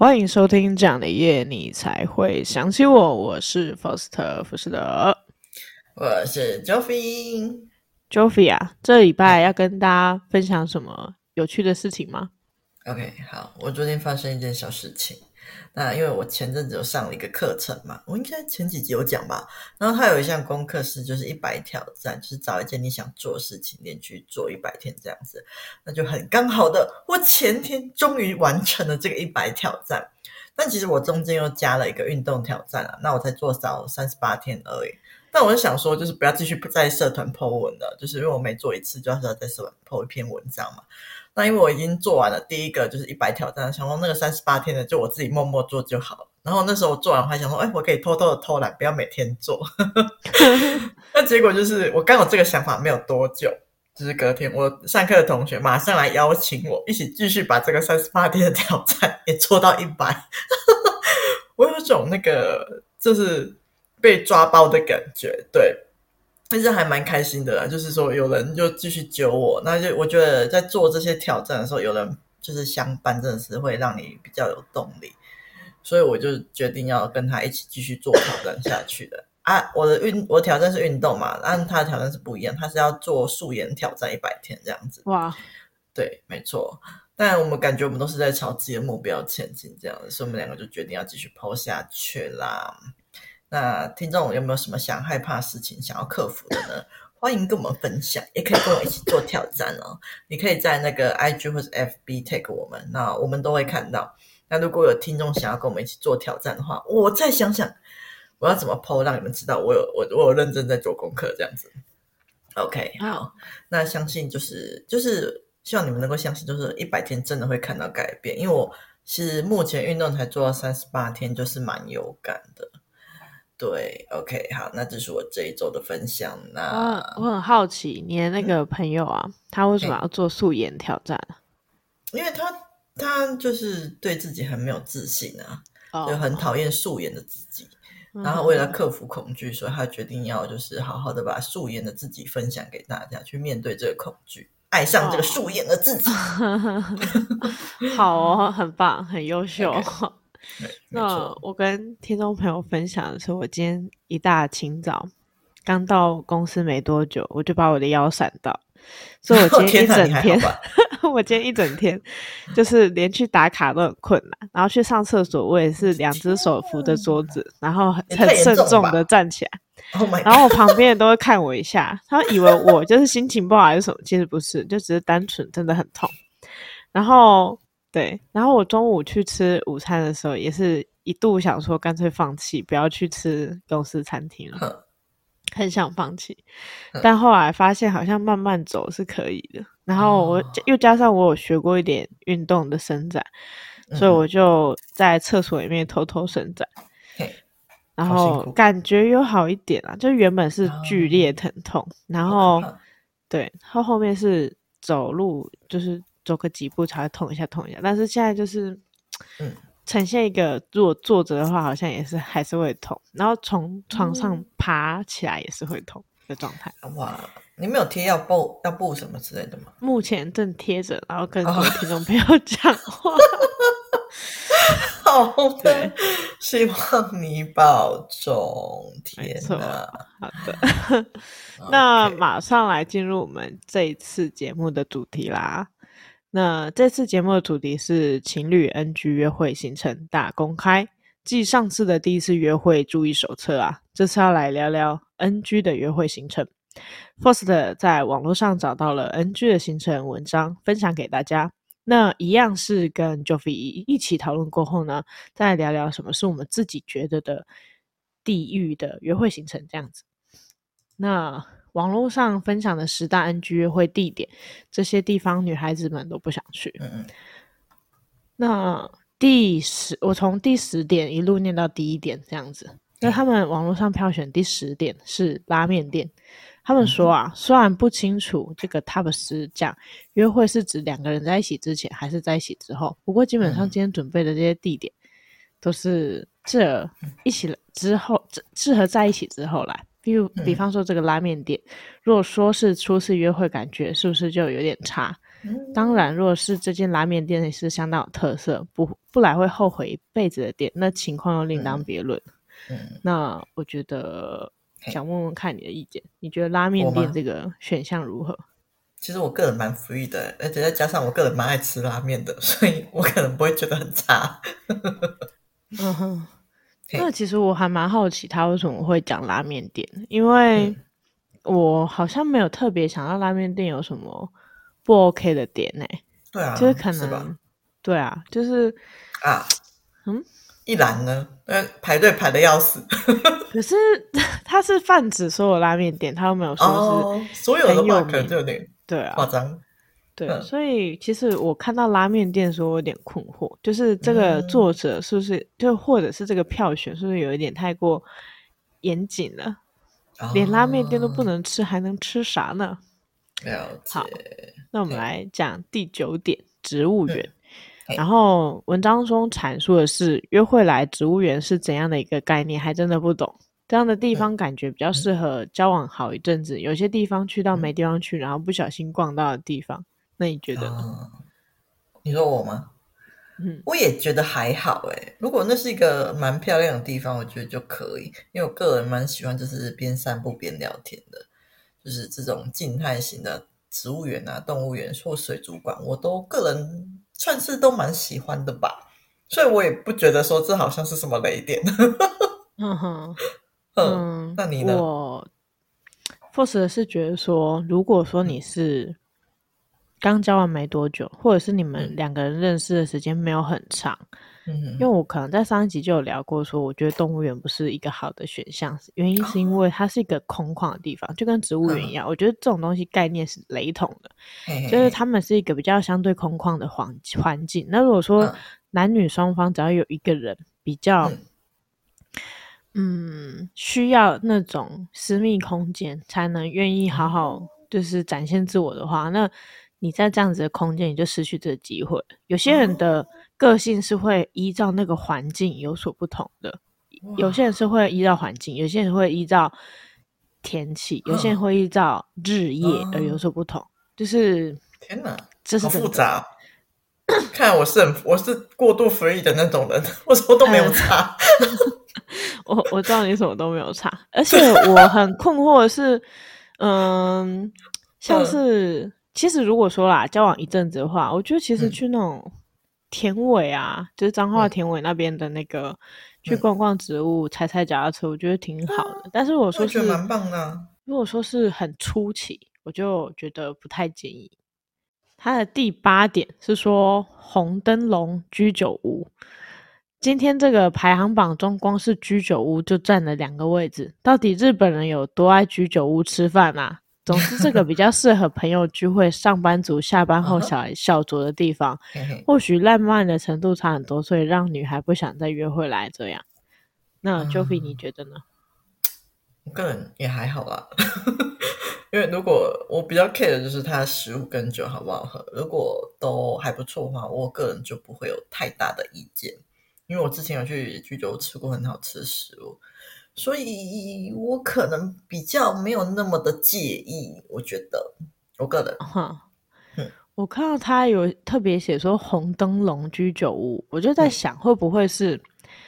欢迎收听这样的夜，你才会想起我。我是 Foster 福士德，我是 Joffy。Joffy 啊，这礼拜要跟大家分享什么有趣的事情吗？OK，好，我昨天发生一件小事情。那因为我前阵子有上了一个课程嘛，我应该前几集有讲吧。然后它有一项功课是就是一百挑战，就是找一件你想做的事情连续做一百天这样子。那就很刚好的，我前天终于完成了这个一百挑战。但其实我中间又加了一个运动挑战啊，那我才做少三十八天而已。但我就想说，就是不要继续在社团 po 文了，就是因为我每做一次，就要在社团 po 一篇文章嘛。那因为我已经做完了第一个，就是一百挑战，想说那个三十八天的，就我自己默默做就好了。然后那时候做完，还想说，哎，我可以偷偷的偷懒，不要每天做。那结果就是，我刚有这个想法没有多久，就是隔天我上课的同学马上来邀请我一起继续把这个三十八天的挑战 也做到一百。我有种那个就是被抓包的感觉，对。但是还蛮开心的啦，就是说有人就继续揪我，那就我觉得在做这些挑战的时候，有人就是相伴，真的是会让你比较有动力，所以我就决定要跟他一起继续做挑战下去的啊。我的运，我的挑战是运动嘛，但他的挑战是不一样，他是要做素颜挑战一百天这样子。哇，对，没错。但我们感觉我们都是在朝自己的目标前进，这样子，所以我们两个就决定要继续 po 下去啦。那听众有没有什么想害怕的事情想要克服的呢？欢迎跟我们分享，也可以跟我一起做挑战哦。你可以在那个 IG 或者 FB tag 我们，那我们都会看到。那如果有听众想要跟我们一起做挑战的话，我再想想我要怎么 po 让你们知道我有我我有认真在做功课这样子。OK，好，那相信就是就是希望你们能够相信，就是一百天真的会看到改变，因为我是目前运动才做到三十八天，就是蛮有感的。对，OK，好，那这是我这一周的分享。那我很好奇，你的那个朋友啊，嗯、他为什么要做素颜挑战？因为他他就是对自己很没有自信啊，哦、就很讨厌素颜的自己。哦、然后为了克服恐惧，所以他决定要就是好好的把素颜的自己分享给大家，去面对这个恐惧，爱上这个素颜的自己。哦、好哦，很棒，很优秀。Okay. 那我跟听众朋友分享的是，我今天一大清早刚到公司没多久，我就把我的腰闪到，所以我今 天一整天，我今天一整天就是连去打卡都很困难，然后去上厕所我也是两只手扶着桌子，然后很慎重的站起来，然后我旁边人都会看我一下，他们以为我就是心情不好还是什么，其实不是，就只是单纯真的很痛，然后。对，然后我中午去吃午餐的时候，也是一度想说干脆放弃，不要去吃公司餐厅了，很想放弃。但后来发现好像慢慢走是可以的。然后我又加上我有学过一点运动的伸展，哦、所以我就在厕所里面偷偷伸展，嗯、然后感觉有好一点啊。就原本是剧烈疼痛，哦、然后对，后后面是走路就是。走个几步才会痛一下，痛一下。但是现在就是，嗯，呈现一个如果坐着的话，好像也是还是会痛。然后从床上爬起来也是会痛的状态。哇，你没有贴要布要布什么之类的吗？目前正贴着，然后跟各位听众朋友 讲话。好的，对希望你保重。天呐，好的。那马上来进入我们这一次节目的主题啦。那这次节目的主题是情侣 NG 约会行程大公开，继上次的第一次约会注意手册啊，这次要来聊聊 NG 的约会行程。Faust 在网络上找到了 NG 的行程文章，分享给大家。那一样是跟 Joffy 一起讨论过后呢，再聊聊什么是我们自己觉得的地狱的约会行程这样子。那。网络上分享的十大 NG 约会地点，这些地方女孩子们都不想去。嗯、那第十，我从第十点一路念到第一点这样子。那他们网络上票选第十点是拉面店。他们说啊，嗯、虽然不清楚这个 Top 十讲约会是指两个人在一起之前还是在一起之后，不过基本上今天准备的这些地点都是这一起之后，适合在一起之后来。比方说这个拉面店，嗯、如果说是初次约会，感觉是不是就有点差？嗯、当然，如果是这间拉面店也是相当有特色，不不来会后悔一辈子的店，那情况又另当别论。那我觉得想问问看你的意见，你觉得拉面店这个选项如何？其实我个人蛮 free 的，而且再加上我个人蛮爱吃拉面的，所以我可能不会觉得很差。那其实我还蛮好奇他为什么会讲拉面店，因为我好像没有特别想到拉面店有什么不 OK 的点呢、欸。对啊，就是可能，对啊，就是啊，嗯，一兰呢，排队排的要死。可是 他是泛指所有拉面店，他又没有说是、哦、所有的话可能就有点。对啊，夸张。对，嗯、所以其实我看到拉面店说有点困惑，就是这个作者是不是，嗯、就或者是这个票选是不是有一点太过严谨了？哦、连拉面店都不能吃，还能吃啥呢？了解。好，那我们来讲第九点，嗯、植物园。嗯、然后文章中阐述的是约会来植物园是怎样的一个概念，还真的不懂。这样的地方感觉比较适合交往好一阵子，嗯、有些地方去到没地方去，嗯、然后不小心逛到的地方，那你觉得呢？嗯、你说我吗？嗯，我也觉得还好诶。如果那是一个蛮漂亮的地方，我觉得就可以，因为我个人蛮喜欢就是边散步边聊天的，就是这种静态型的植物园啊、动物园或水族馆，我都个人算是都蛮喜欢的吧。所以我也不觉得说这好像是什么雷点。嗯哼。嗯，那你呢？我 Force 是觉得说，如果说你是刚交往没多久，或者是你们两个人认识的时间没有很长，嗯，因为我可能在上一集就有聊过，说我觉得动物园不是一个好的选项，原因是因为它是一个空旷的地方，就跟植物园一样，我觉得这种东西概念是雷同的，就是他们是一个比较相对空旷的环环境。那如果说男女双方只要有一个人比较。嗯，需要那种私密空间才能愿意好好就是展现自我的话，那你在这样子的空间，你就失去这个机会。有些人的个性是会依照那个环境有所不同的，有些人是会依照环境，有些人会依照天气，有些人会依照日夜而有所不同。就是天哪，这是好复杂。看来我是很我是过度 free 的那种人，我什么都没有差。我我知道你什么都没有差，而且我很困惑的是，嗯，像是、嗯、其实如果说啦，交往一阵子的话，我觉得其实去那种田尾啊，嗯、就是彰化田尾那边的那个、嗯、去逛逛植物、踩踩脚踏车，我觉得挺好的。嗯、但是我说是蛮棒的。如果说是很初期，我就觉得不太建议。它的第八点是说红灯笼居酒屋。今天这个排行榜中，光是居酒屋就占了两个位置。到底日本人有多爱居酒屋吃饭啊？总之，这个比较适合朋友聚会、上班族下班后小小酌的地方。或许浪漫的程度差很多，所以让女孩不想再约会来这样。那 Joffy，你觉得呢？我个人也还好啦，因为如果我比较 care 的就是它食物跟酒好不好喝，如果都还不错的话，我个人就不会有太大的意见。因为我之前有去居酒屋吃过很好吃的食物，所以我可能比较没有那么的介意。我觉得我个人，哈，嗯，我看到他有特别写说红灯笼居酒屋，我就在想会不会是，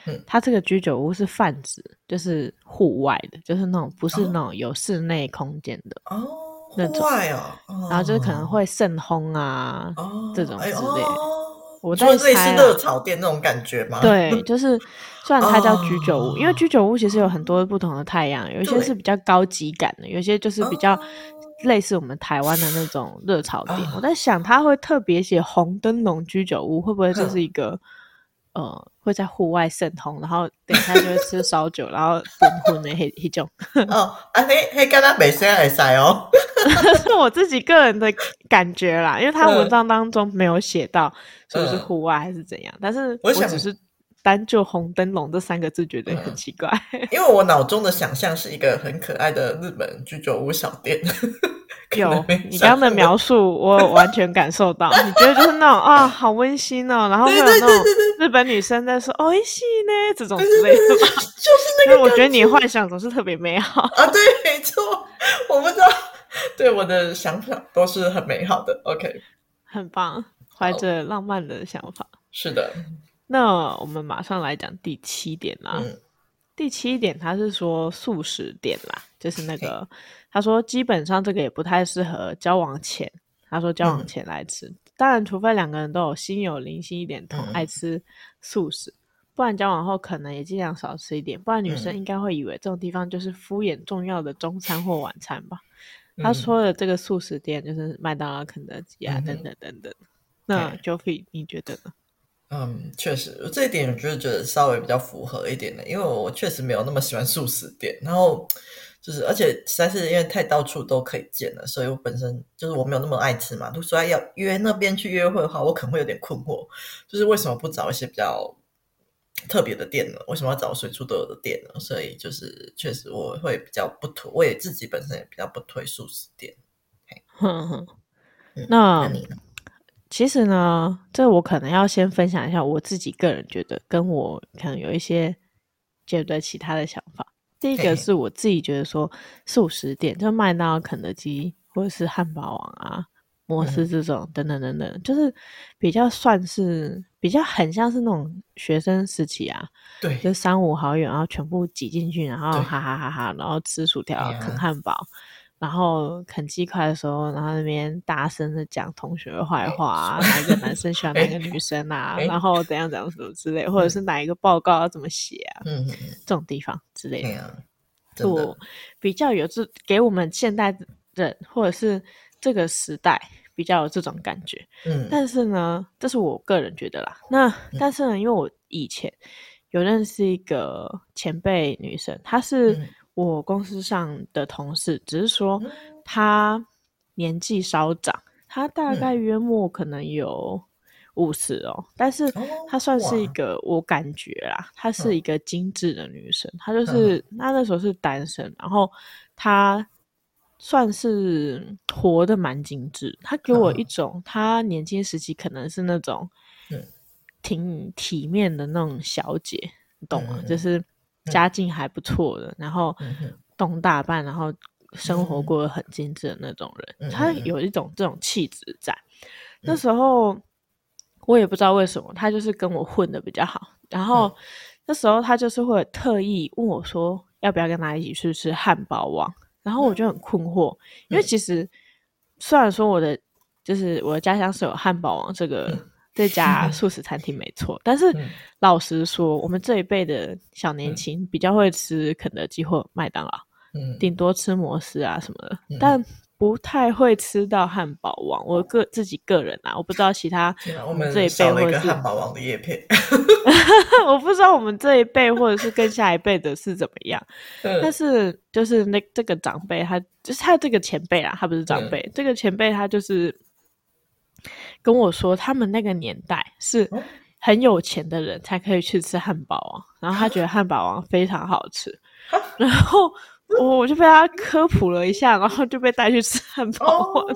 嗯，他这个居酒屋是泛指就是户外的，就是那种不是那种有室内空间的哦，户外哦，然后就是可能会圣烘啊，哦，这种之类我在猜、啊、类似热炒店那种感觉吗？对，就是虽然它叫居酒屋，哦、因为居酒屋其实有很多不同的太阳，有一些是比较高级感的，有一些就是比较类似我们台湾的那种热炒店。哦、我在想，他会特别写红灯笼居酒屋，会不会就是一个、嗯、呃，会在户外盛通，然后等一下就会吃烧酒，然后混混的黑黑种。哦，啊，嘿，嘿，刚刚没声会塞哦。是我自己个人的感觉啦，因为他文章当中没有写到是不是户外还是怎样，嗯、但是我只是单就红灯笼这三个字觉得很奇怪，嗯、因为我脑中的想象是一个很可爱的日本居酒屋小店。有你刚刚的描述，我完全感受到，你觉得就是那种啊，好温馨哦，然后会有那种日本女生在说“哦，一西呢”这种之类的吧，就是那 个。我觉得你幻想总是特别美好啊，对，没错，我不知道。对，我的想法都是很美好的。OK，很棒，怀着浪漫的想法。是的，那我们马上来讲第七点啦。嗯、第七点，他是说素食店啦，就是那个他说基本上这个也不太适合交往前。他说交往前来吃，嗯、当然除非两个人都有心有灵犀一点通，爱吃素食。不然交往后可能也尽量少吃一点，不然女生应该会以为这种地方就是敷衍重要的中餐或晚餐吧。嗯、他说的这个素食店就是麦当劳、肯德基啊，等等等等。那 Joffy 你觉得呢？嗯，确实这一点我就是觉得稍微比较符合一点的，因为我确实没有那么喜欢素食店，然后就是而且实在是因为太到处都可以见了，所以我本身就是我没有那么爱吃嘛。都说要约那边去约会的话，我可能会有点困惑，就是为什么不找一些比较。特别的店呢？为什么要找随处都有的店呢？所以就是确实我会比较不推，我也自己本身也比较不推素食店。哼哼，那，那你呢？其实呢，这我可能要先分享一下我自己个人觉得跟我可能有一些觉得其他的想法。第一个是我自己觉得说素食店，就麦当劳、肯德基或者是汉堡王啊。摩斯这种等等等等，就是比较算是比较很像是那种学生时期啊，对，就三五好友，然后全部挤进去，然后哈哈哈哈，然后吃薯条、啃汉堡，然后啃鸡块的时候，然后那边大声的讲同学的坏话，哪一个男生喜欢哪个女 生啊，然后怎样怎样什么之类，或者是哪一个报告要怎么写啊，嗯，这种地方之类的，就比较有这给我们现代人或者是。这个时代比较有这种感觉，嗯，但是呢，这是我个人觉得啦。那、嗯、但是呢，因为我以前有认识一个前辈女生，她是我公司上的同事，嗯、只是说她年纪稍长，她大概约莫可能有五十哦，嗯、但是她算是一个，我感觉啦，她是一个精致的女生，她就是她那时候是单身，然后她。算是活得蛮精致，她给我一种他年轻时期可能是那种挺体面的那种小姐，你懂吗？就是家境还不错的，然后懂打扮，然后生活过得很精致的那种人，他有一种这种气质在。那时候我也不知道为什么，他就是跟我混的比较好，然后那时候他就是会特意问我说，要不要跟他一起去吃汉堡王。然后我就很困惑，因为其实虽然说我的就是我的家乡是有汉堡王这个这家 素食餐厅没错，但是老实说，我们这一辈的小年轻比较会吃肯德基或麦当劳，顶。多吃摩斯啊什么的，但。不太会吃到汉堡王，我个自己个人啊，我不知道其他 我们这一辈或者是汉堡王的叶片，我不知道我们这一辈或者是跟下一辈的是怎么样。嗯、但是就是那这个长辈，他就是他这个前辈啊，他不是长辈，嗯、这个前辈他就是跟我说，他们那个年代是很有钱的人才可以去吃汉堡王，然后他觉得汉堡王非常好吃，然后。我我就被他科普了一下，然后就被带去吃汉堡王。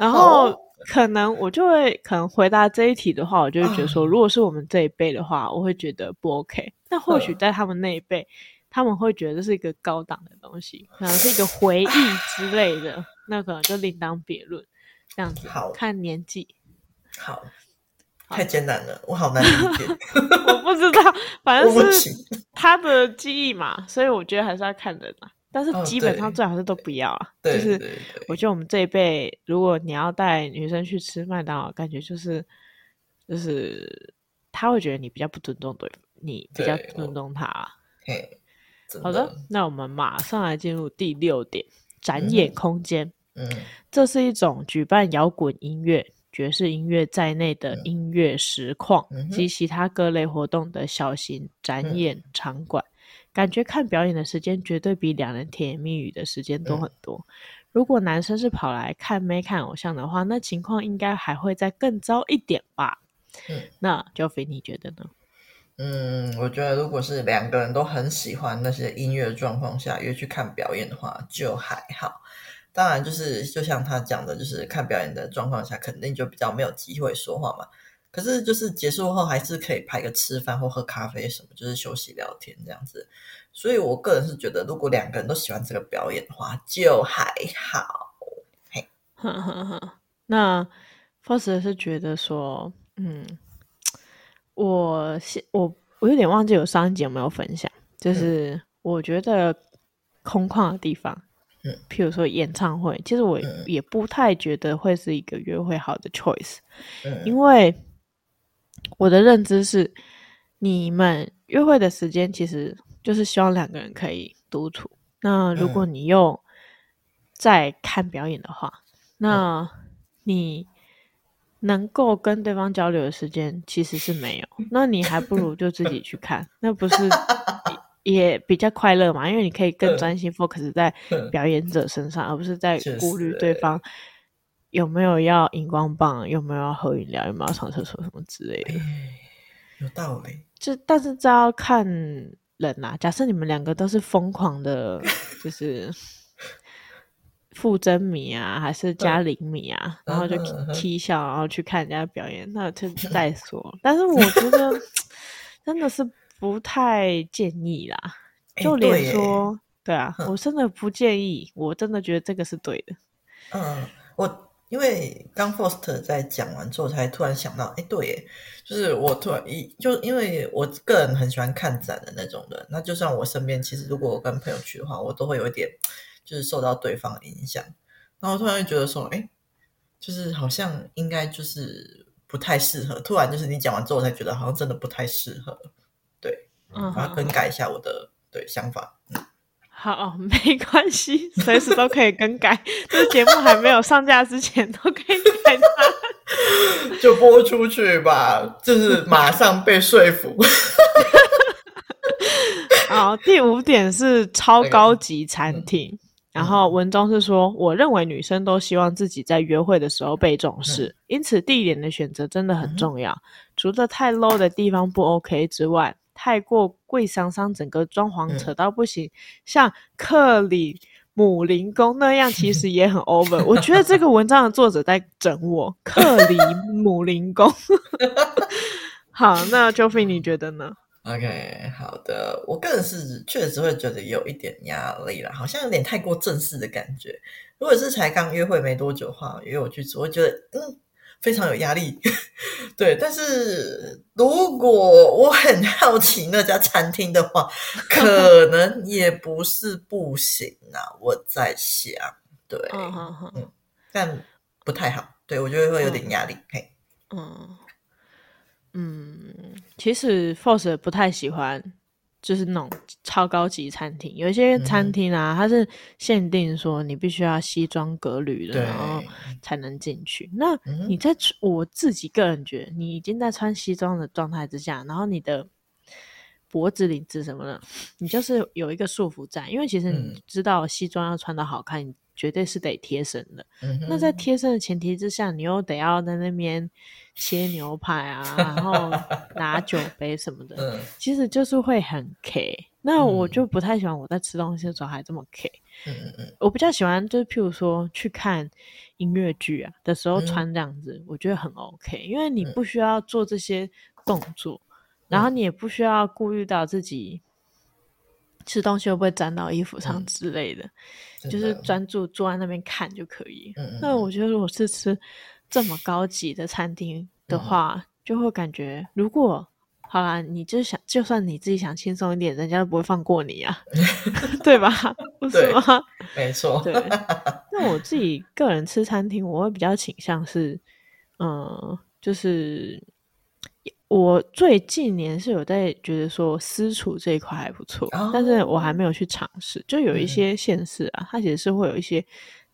然后可能我就会可能回答这一题的话，我就会觉得说，如果是我们这一辈的话，我会觉得不 OK。但或许在他们那一辈，他们会觉得这是一个高档的东西，可能是一个回忆之类的，那可能就另当别论。这样子，好看年纪，好。太艰难了，我好难理解。我不知道，反正 是他的记忆嘛，所以我觉得还是要看人啊。但是基本上最好是都不要啊。哦、就是我觉得我们这一辈，如果你要带女生去吃麦当劳，感觉就是就是他会觉得你比较不尊重对你，比较不尊重他。嘿，好的，那我们马上来进入第六点：展演空间。嗯，这是一种举办摇滚音乐。爵士音乐在内的音乐实况及其他各类活动的小型展演场馆，感觉看表演的时间绝对比两人甜言蜜语的时间多很多。如果男生是跑来看妹看偶像的话，那情况应该还会再更糟一点吧？嗯，那 Joffy 你觉得呢？嗯，我觉得如果是两个人都很喜欢那些音乐状况下约去看表演的话，就还好。当然，就是就像他讲的，就是看表演的状况下，肯定就比较没有机会说话嘛。可是，就是结束后还是可以排个吃饭或喝咖啡什么，就是休息聊天这样子。所以我个人是觉得，如果两个人都喜欢这个表演的话，就还好。嘿，呵呵呵。那 Foster 是觉得说，嗯，我我我有点忘记有上一集有没有分享，就是我觉得空旷的地方，嗯，譬如说演唱会，其实我也不太觉得会是一个约会好的 choice，嗯，因为我的认知是，你们约会的时间其实就是希望两个人可以独处。那如果你又在看表演的话，那你。能够跟对方交流的时间其实是没有，那你还不如就自己去看，那不是也比较快乐嘛？因为你可以更专心 focus 在表演者身上，而不是在顾虑对方有没有要荧光棒，有没有要喝饮料，有没有要上厕所什么之类的。有道理。就但是这要看人呐、啊。假设你们两个都是疯狂的，就是。傅真迷啊，还是嘉玲迷啊？然后就踢笑，然后去看人家表演，那就再说。但是我觉得 真的是不太建议啦，就连说对啊，我真的不建议。我真的觉得这个是对的。嗯，我因为刚 Foster 在讲完之后，才突然想到，哎，对耶，就是我突然一就因为我个人很喜欢看展的那种人，那就算我身边其实如果我跟朋友去的话，我都会有一点。就是受到对方影响，然后突然就觉得说，哎，就是好像应该就是不太适合。突然就是你讲完之后，我才觉得好像真的不太适合。我要更改一下我的对想法。嗯，好，没关系，随时都可以更改。这节目还没有上架之前都可以改它，就播出去吧，就是马上被说服。好，第五点是超高级餐厅。嗯然后文中是说，我认为女生都希望自己在约会的时候被重视，嗯、因此地点的选择真的很重要。嗯、除了太 low 的地方不 OK 之外，太过贵桑桑，整个装潢扯到不行，嗯、像克里姆林宫那样，其实也很 over。我觉得这个文章的作者在整我，克里姆林宫。好，那 Jofie 你觉得呢？OK，好的，我个人是确实会觉得有一点压力了，好像有点太过正式的感觉。如果是才刚约会没多久的话，约我去吃，我会觉得嗯非常有压力。对，但是如果我很好奇那家餐厅的话，可 能也不是不行啊。我在想，对，嗯，但不太好。对，我觉得会有点压力。嘿，嗯。嗯，其实 Force 不太喜欢，就是那种超高级餐厅。有一些餐厅啊，嗯、它是限定说你必须要西装革履的，然后才能进去。那你在、嗯、我自己个人觉得，你已经在穿西装的状态之下，然后你的脖子、领子什么的，你就是有一个束缚在。因为其实你知道西装要穿的好看，你绝对是得贴身的。嗯、那在贴身的前提之下，你又得要在那边。切牛排啊，然后拿酒杯什么的，嗯、其实就是会很 K。那我就不太喜欢我在吃东西的时候还这么 K。嗯嗯嗯，我比较喜欢就是譬如说去看音乐剧啊的时候穿这样子，嗯、我觉得很 OK，因为你不需要做这些动作，嗯、然后你也不需要顾虑到自己吃东西会不会沾到衣服上之类的，嗯、就是专注坐在那边看就可以。嗯、那我觉得如果是吃。这么高级的餐厅的话，嗯、就会感觉如果好啦，你就想，就算你自己想轻松一点，人家都不会放过你啊，对吧？不是吗？没错。对。那我自己个人吃餐厅，我会比较倾向是，嗯，就是我最近年是有在觉得说私厨这一块还不错，哦、但是我还没有去尝试。就有一些县市啊，嗯、它其实是会有一些。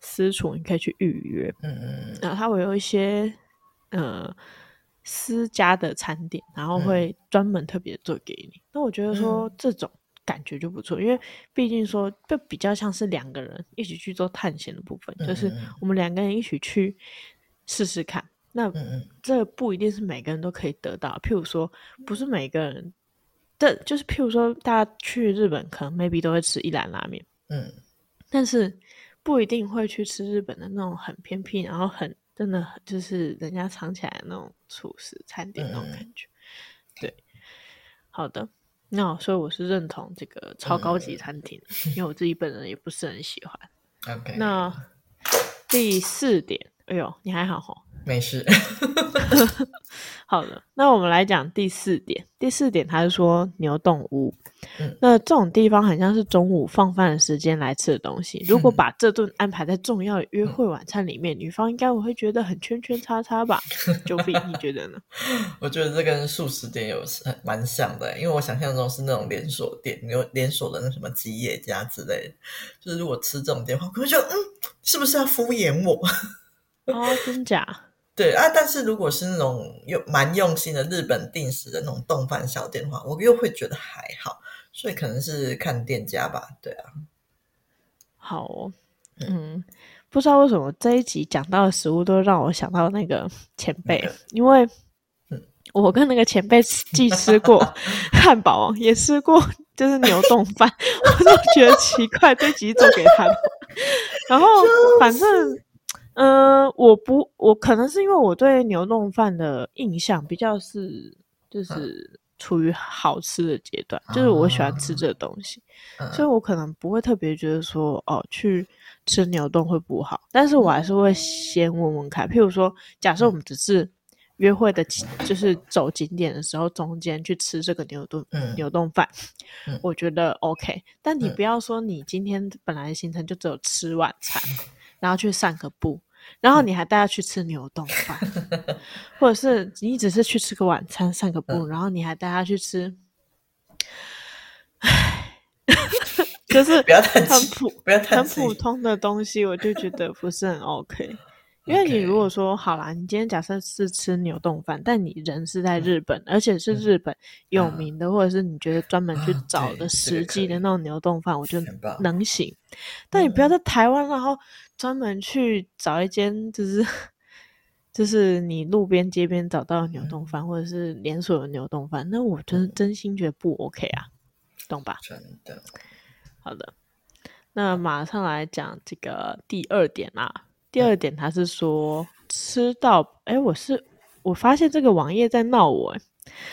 私厨你可以去预约，嗯嗯，然后他会有一些呃私家的餐点，然后会专门特别做给你。嗯、那我觉得说这种感觉就不错，嗯、因为毕竟说就比较像是两个人一起去做探险的部分，嗯、就是我们两个人一起去试试看。那这不一定是每个人都可以得到，譬如说不是每个人，这就是譬如说大家去日本可能 maybe 都会吃一兰拉面，嗯，但是。不一定会去吃日本的那种很偏僻，然后很真的就是人家藏起来的那种厨师餐厅那种感觉。嗯、对，好的，那所以我是认同这个超高级餐厅，嗯、因为我自己本人也不是很喜欢。OK，那第四点，哎呦，你还好吼？没事。好了，那我们来讲第四点。第四点，他是说牛洞屋。嗯，那这种地方很像是中午放饭的时间来吃的东西。如果把这顿安排在重要的约会晚餐里面，嗯、女方应该我会觉得很圈圈叉叉吧？就比，你觉得呢？我觉得这跟素食店有蛮像的，因为我想象中是那种连锁店，有连锁的那什么吉野家之类的。就是如果吃这种店的话，我会觉得嗯，是不是要敷衍我？哦，真假？对啊，但是如果是那种又蛮用心的日本定时的那种丼饭小店的话，我又会觉得还好，所以可能是看店家吧。对啊，好哦，嗯，不知道为什么这一集讲到的食物都让我想到那个前辈，嗯、因为我跟那个前辈既吃过 汉堡，也吃过就是牛冻饭，我都觉得奇怪，这集做给他的，然后反正。嗯、呃，我不，我可能是因为我对牛丼饭的印象比较是，就是处于好吃的阶段，嗯、就是我喜欢吃这个东西，嗯、所以。我可能不会特别觉得说，哦，去吃牛洞会不好，但是我还是会先问问看。譬如说，假设我们只是约会的，就是走景点的时候，中间去吃这个牛顿，嗯、牛顿饭，嗯、我觉得 OK。但你不要说你今天本来的行程就只有吃晚餐。然后去散个步，然后你还带他去吃牛丼饭，嗯、或者是你只是去吃个晚餐散个步，嗯、然后你还带他去吃，唉，就是不要很普不要很普通的东西，我就觉得不是很 OK。因为你如果说好啦，你今天假设是吃牛丼饭，但你人是在日本，嗯、而且是日本有名的，嗯、或者是你觉得专门去找的实际的那种牛丼饭，我就能行。但你不要在台湾，然后专门去找一间就是 就是你路边街边找到的牛丼饭，嗯、或者是连锁的牛丼饭，那我真真心觉得不 OK 啊，懂吧？真的。好的，那马上来讲这个第二点啦。第二点，他是说吃到，哎、欸，我是我发现这个网页在闹我，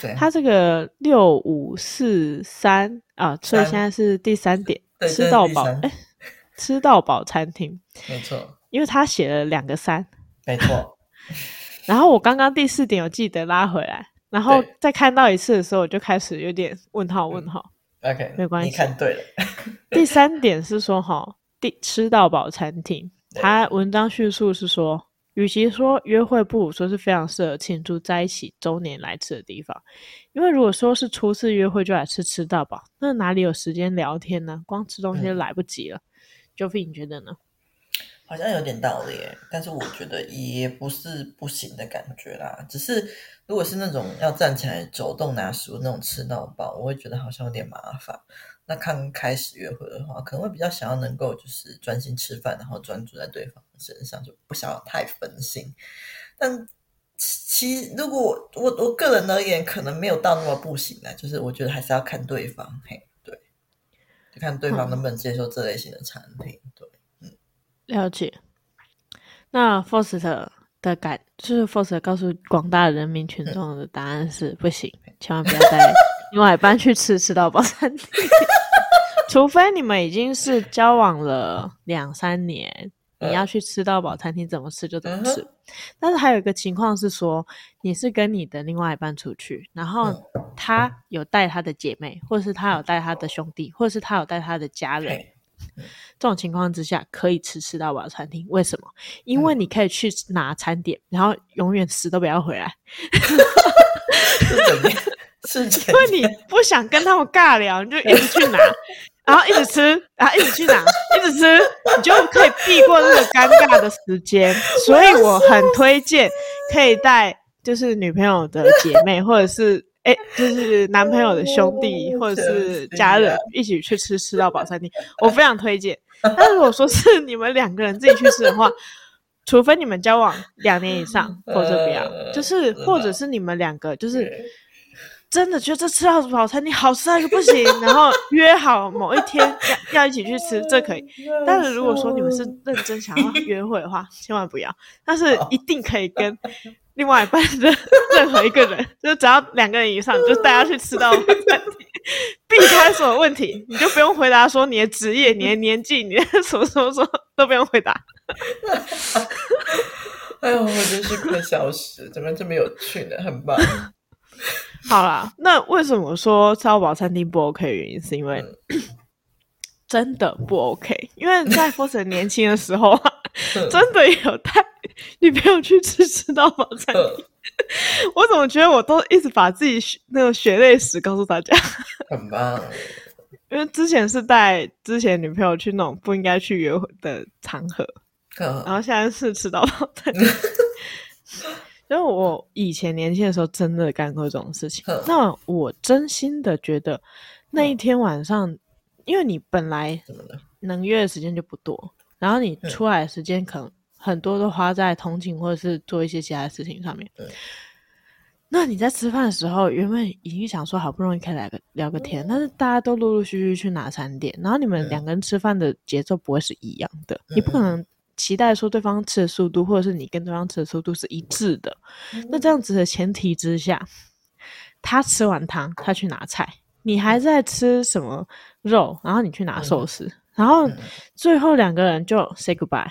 哎，他这个六五四三啊，所以现在是第三点，对吃到饱，哎、欸，吃到饱餐厅，没错，因为他写了两个三，没错，然后我刚刚第四点有记得拉回来，然后再看到一次的时候，我就开始有点问号问号、嗯、，OK，没关系，你看对了，第三点是说哈，第吃到饱餐厅。他文章叙述是说，与其说约会，不如说是非常适合庆祝在一起周年来吃的地方。因为如果说是初次约会就来吃吃到饱，那哪里有时间聊天呢？光吃东西就来不及了。Joey、嗯、你觉得呢？好像有点道理，但是我觉得也不是不行的感觉啦。只是如果是那种要站起来走动拿食物那种吃到饱，我会觉得好像有点麻烦。那刚开始约会的话，可能会比较想要能够就是专心吃饭，然后专注在对方身上，就不想要太分心。但其如果我我个人而言，可能没有到那么不行的，就是我觉得还是要看对方，嘿，对，就看对方能不能接受这类型的产品，嗯、对，嗯，了解。那 Faust 的感就是 Faust 告诉广大人民群众的答案是、嗯、不行，千万不要带另外一半去吃吃到饱餐厅。除非你们已经是交往了两三年，你要去吃到饱餐厅，怎么吃就怎么吃。但是还有一个情况是说，你是跟你的另外一半出去，然后他有带他的姐妹，或者是他有带他的兄弟，或者是他有带他的家人，这种情况之下可以吃吃到饱餐厅。为什么？因为你可以去拿餐点，然后永远死都不要回来。是 因为你不想跟他们尬聊，你就一直去拿。然后一直吃，然后一直去拿，一直吃，你就可以避过这个尴尬的时间。所以我很推荐可以带就是女朋友的姐妹，或者是哎，就是男朋友的兄弟，或者是家人一起去吃吃到饱餐厅，我非常推荐。但如果说是你们两个人自己去吃的话，除非你们交往两年以上，或者不要，就是或者是你们两个就是。真的觉得这吃到饱餐厅好吃到一个不行，然后约好某一天要要一起去吃，这可以。但是如果说你们是认真想要约会的话，千万不要。但是一定可以跟另外一半的任何一个人，就只要两个人以上，就带他去吃到饱餐厅，避开所有问题，你就不用回答说你的职业、你的年纪、你的什么什么什么都不用回答。哎呦，我真是快笑死！怎么这么有趣呢？很棒。好啦，那为什么说超堡餐厅不 OK 的原因，是因为、嗯、真的不 OK。因为在 Foster 年轻的时候 真的有带女朋友去吃吃到饱餐厅。嗯、我怎么觉得我都一直把自己那个血泪史告诉大家？很棒。因为之前是带之前女朋友去那种不应该去约会的场合，嗯、然后现在是吃到饱餐厅。因为我以前年轻的时候真的干过这种事情，那我真心的觉得那一天晚上，嗯、因为你本来能约的时间就不多，然后你出来的时间可能很多都花在同情或者是做一些其他的事情上面。嗯、那你在吃饭的时候，原本已经想说好不容易可以来个聊个天，嗯、但是大家都陆陆续续去拿餐点，然后你们两个人吃饭的节奏不会是一样的，嗯、你不可能。期待说对方吃的速度，或者是你跟对方吃的速度是一致的。嗯、那这样子的前提之下，他吃完汤，他去拿菜，你还在吃什么肉，然后你去拿寿司，嗯、然后最后两个人就 say goodbye。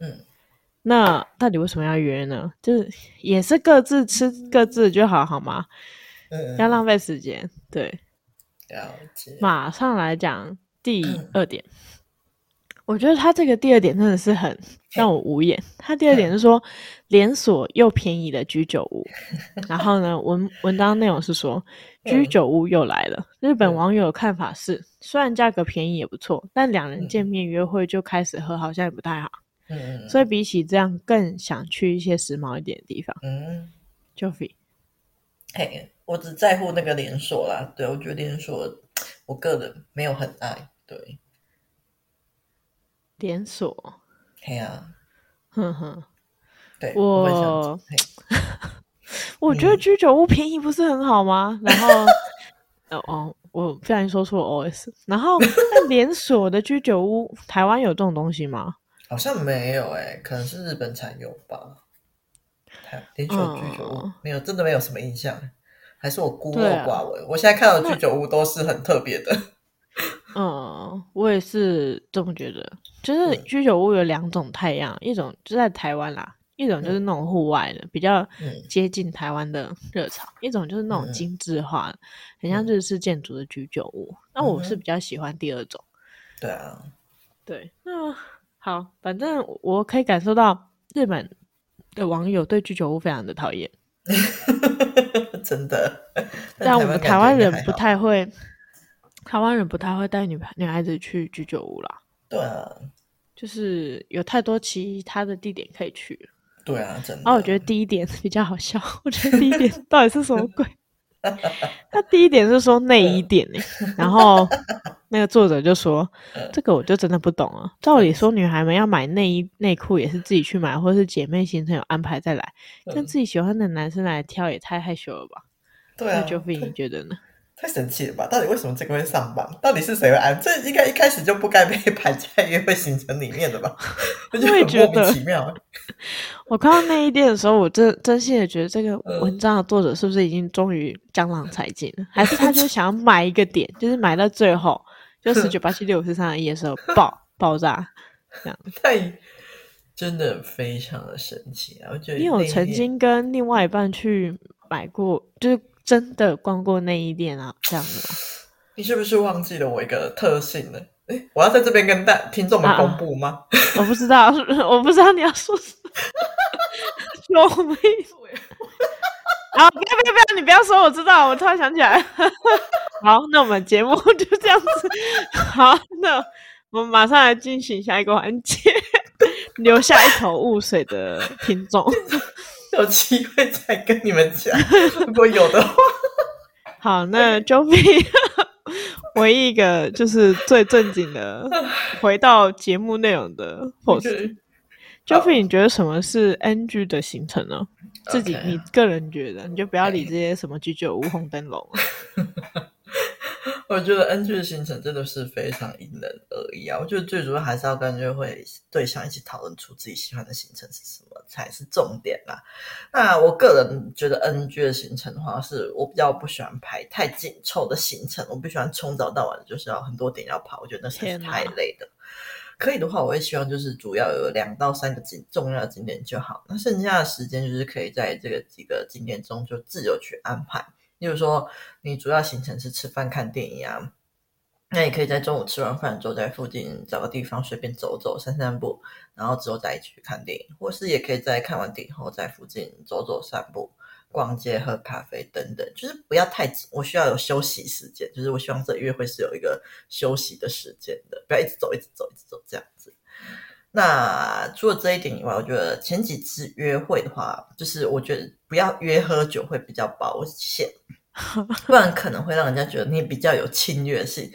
嗯，那到底为什么要约呢？就是也是各自吃各自就好，好吗？嗯，要浪费时间。对，了解。马上来讲第二点。嗯我觉得他这个第二点真的是很让我无言。他第二点是说连锁又便宜的居酒屋，然后呢，文文章内容是说居酒屋又来了。日本网友的看法是，虽然价格便宜也不错，但两人见面约会就开始喝，好像也不太好。嗯，所以比起这样，更想去一些时髦一点的地方。嗯，Joffy，嘿，我只在乎那个连锁啦。对，我觉得连锁，我个人没有很爱。对。连锁，对啊，哼哼，对我，我，觉得居酒屋便宜不是很好吗？然后，哦哦，我不小心说错了 OS。然后，那连锁的居酒屋，台湾有这种东西吗？好像没有诶、欸，可能是日本才有吧。台连锁居酒屋、嗯、没有，真的没有什么印象，还是我孤陋寡闻？啊、我现在看到的居酒屋都是很特别的。嗯，我也是这么觉得。就是居酒屋有两种太阳，嗯、一种就在台湾啦，一种就是那种户外的，嗯、比较接近台湾的热潮；嗯、一种就是那种精致化的，嗯、很像日式建筑的居酒屋。嗯、那我是比较喜欢第二种。对啊，对，那好，反正我可以感受到日本的网友对居酒屋非常的讨厌，真的。但我们台湾人不太会。台湾人不太会带女女孩子去居酒屋啦。对啊，就是有太多其他的地点可以去。对啊，真的。然后我觉得第一点比较好笑。我觉得第一点到底是什么鬼？他第一点是说内衣店呢，然后那个作者就说：“这个我就真的不懂了。照理说，女孩们要买内衣内裤也是自己去买，或者是姐妹行程有安排再来，跟自己喜欢的男生来挑也太害羞了吧？”对啊，那 Joffy 你觉得呢？太神奇了吧！到底为什么这个会上榜？到底是谁会安？这应该一开始就不该被排在约会行程里面的吧？我就很莫名其妙。我看到那一店的时候，我真真心的觉得这个文章的作者是不是已经终于江郎才尽了？还是他就想要买一个点，就是买到最后就十九八七六五四三二一的时候爆爆炸这样？太真的非常的神奇啊！我觉得你有曾经跟另外一半去买过，就是。真的逛过内衣店啊，这样子吗？你是不是忘记了我一个特性呢？诶，我要在这边跟大听众们公布吗？啊、我不知道，我不知道你要说什么。救命！啊，不要不要不要！你不要说，我知道，我突然想起来。好，那我们节目就这样子。好，那我们马上来进行下一个环节，留下一头雾水的听众。有机会再跟你们讲，如果有的话。好，那 Joffy 唯一一个就是最正经的，回到节目内容的。Joffy，你觉得什么是 NG 的行程呢自己你个人觉得，你就不要理这些什么居酒屋、红灯笼。我觉得 NG 的行程真的是非常因人而异啊！我觉得最主要还是要跟约会对象一起讨论出自己喜欢的行程是什么才是重点啦。那我个人觉得 NG 的行程的话，是我比较不喜欢排太紧凑的行程，我不喜欢从早到晚就是要很多点要跑，我觉得那是太累的。可以的话，我会希望就是主要有两到三个景重要的景点就好，那剩下的时间就是可以在这个几个景点中就自由去安排。例如说，你主要行程是吃饭看电影啊，那你可以在中午吃完饭之后，在附近找个地方随便走走、散散步，然后之后再一起去看电影，或是也可以在看完电影后在附近走走散步。逛街、喝咖啡等等，就是不要太紧。我需要有休息时间，就是我希望这约会是有一个休息的时间的，不要一直走、一直走、一直走这样子。那除了这一点以外，我觉得前几次约会的话，就是我觉得不要约喝酒会比较保险，不然可能会让人家觉得你比较有侵略性。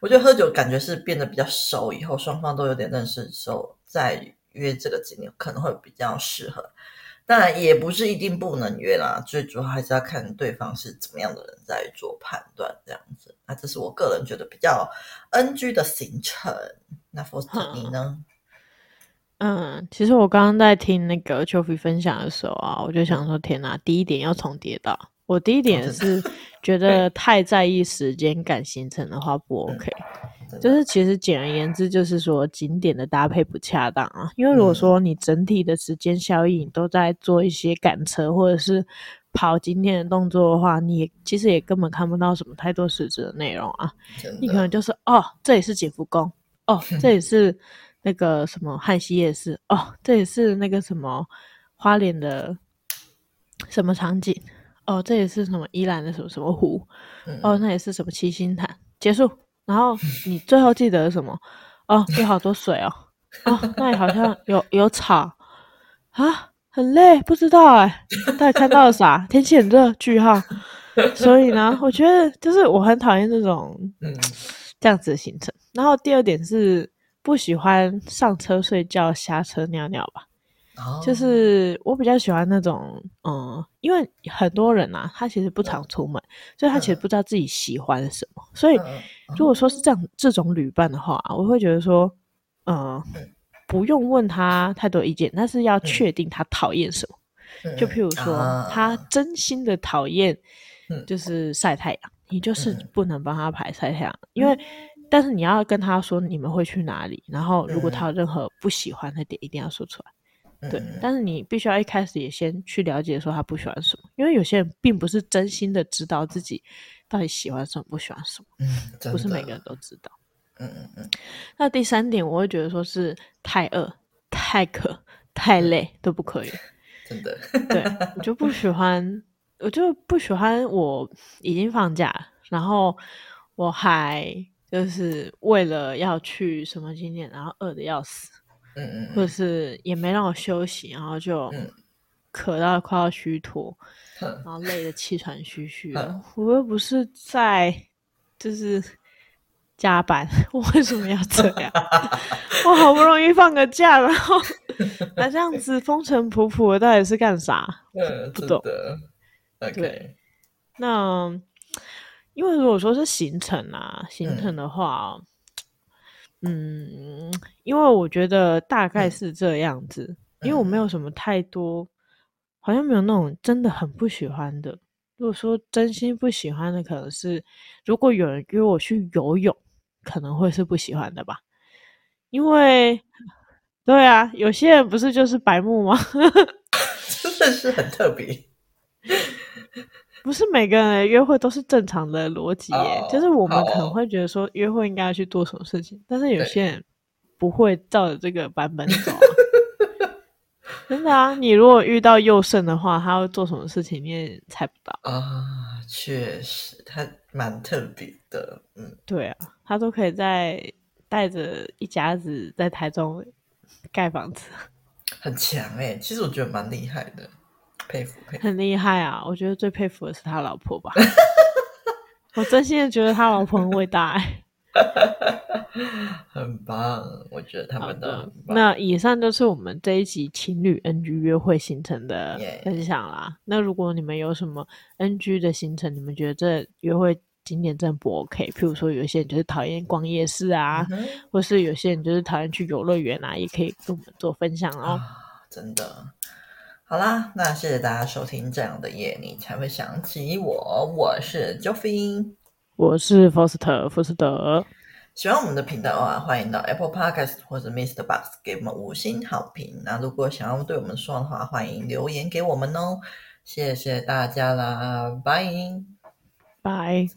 我觉得喝酒感觉是变得比较熟以后，双方都有点认识的时候再约这个景点可能会比较适合。当然也不是一定不能约啦，最主要还是要看对方是怎么样的人在做判断这样子。那这是我个人觉得比较 NG 的行程。那 f o s t 你呢？嗯，其实我刚刚在听那个秋菲分享的时候啊，我就想说，天哪，第一点要重叠到。我第一点是 觉得太在意时间赶行程的话不 OK。就是其实简而言之，就是说景点的搭配不恰当啊。因为如果说你整体的时间效益都在做一些赶车或者是跑景点的动作的话，你其实也根本看不到什么太多实质的内容啊。你可能就是哦，这里是景福宫，哦，这里 是那个什么汉西夜市，哦，这里是那个什么花莲的什么场景，哦，这也是什么宜兰的什么什么湖，哦，那也是什么七星潭，结束。然后你最后记得什么？哦，有好多水哦。哦，那里好像有有草啊，很累，不知道哎。大家看到了啥？天气很热，句号。所以呢，我觉得就是我很讨厌这种嗯这样子的行程。然后第二点是不喜欢上车睡觉，下车尿尿吧。就是我比较喜欢那种，嗯，因为很多人啊，他其实不常出门，所以他其实不知道自己喜欢什么。所以如果说是这样这种旅伴的话，我会觉得说，嗯，不用问他太多意见，但是要确定他讨厌什么。就譬如说，他真心的讨厌就是晒太阳，你就是不能帮他排晒太阳，因为但是你要跟他说你们会去哪里，然后如果他有任何不喜欢的点，一定要说出来。对，但是你必须要一开始也先去了解说他不喜欢什么，因为有些人并不是真心的知道自己到底喜欢什么不喜欢什么，嗯，不是每个人都知道。嗯嗯嗯。那第三点，我会觉得说是太饿、太渴、太累都不可以。真的。对，我就不喜欢，我就不喜欢我已经放假，然后我还就是为了要去什么景点，然后饿的要死。嗯嗯，或者是也没让我休息，然后就渴到快要虚脱，嗯，然后累得气喘吁吁的，嗯。我又不是在就是加班，我为什么要这样？我好不容易放个假，然后那 这样子风尘仆仆的，到底是干啥？嗯，不懂。对，那因为如果说是行程啊，行程的话。嗯嗯，因为我觉得大概是这样子，嗯、因为我没有什么太多，好像没有那种真的很不喜欢的。如果说真心不喜欢的，可能是如果有人约我去游泳，可能会是不喜欢的吧。因为，对啊，有些人不是就是白目吗？真的是很特别。不是每个人的约会都是正常的逻辑耶，oh, 就是我们可能会觉得说约会应该要去做什么事情，但是有些人不会照着这个版本走啊。真的啊，你如果遇到佑胜的话，他会做什么事情你也猜不到啊。确实，他蛮特别的。嗯，对啊，他都可以在带着一家子在台中盖房子，很强哎。其实我觉得蛮厉害的。佩服，佩服，很厉害啊！我觉得最佩服的是他老婆吧，我真心的觉得他老婆很伟大，哎，很棒，我觉得他们的。那以上就是我们这一集情侣 NG 约会行程的分享啦。那如果你们有什么 NG 的行程，你们觉得这约会景点真的不 OK？譬如说，有些人就是讨厌逛夜市啊，mm -hmm. 或是有些人就是讨厌去游乐园啊，也可以跟我们做分享哦。啊，真的。好啦，那谢谢大家收听这样的夜，你才会想起我。我是 Joffin，我是 Foster 福斯德。喜欢我们的频道的话，欢迎到 Apple Podcast 或者 Mr. Box 给我们五星好评。那如果想要对我们说的话，欢迎留言给我们哦。谢谢大家啦，拜拜。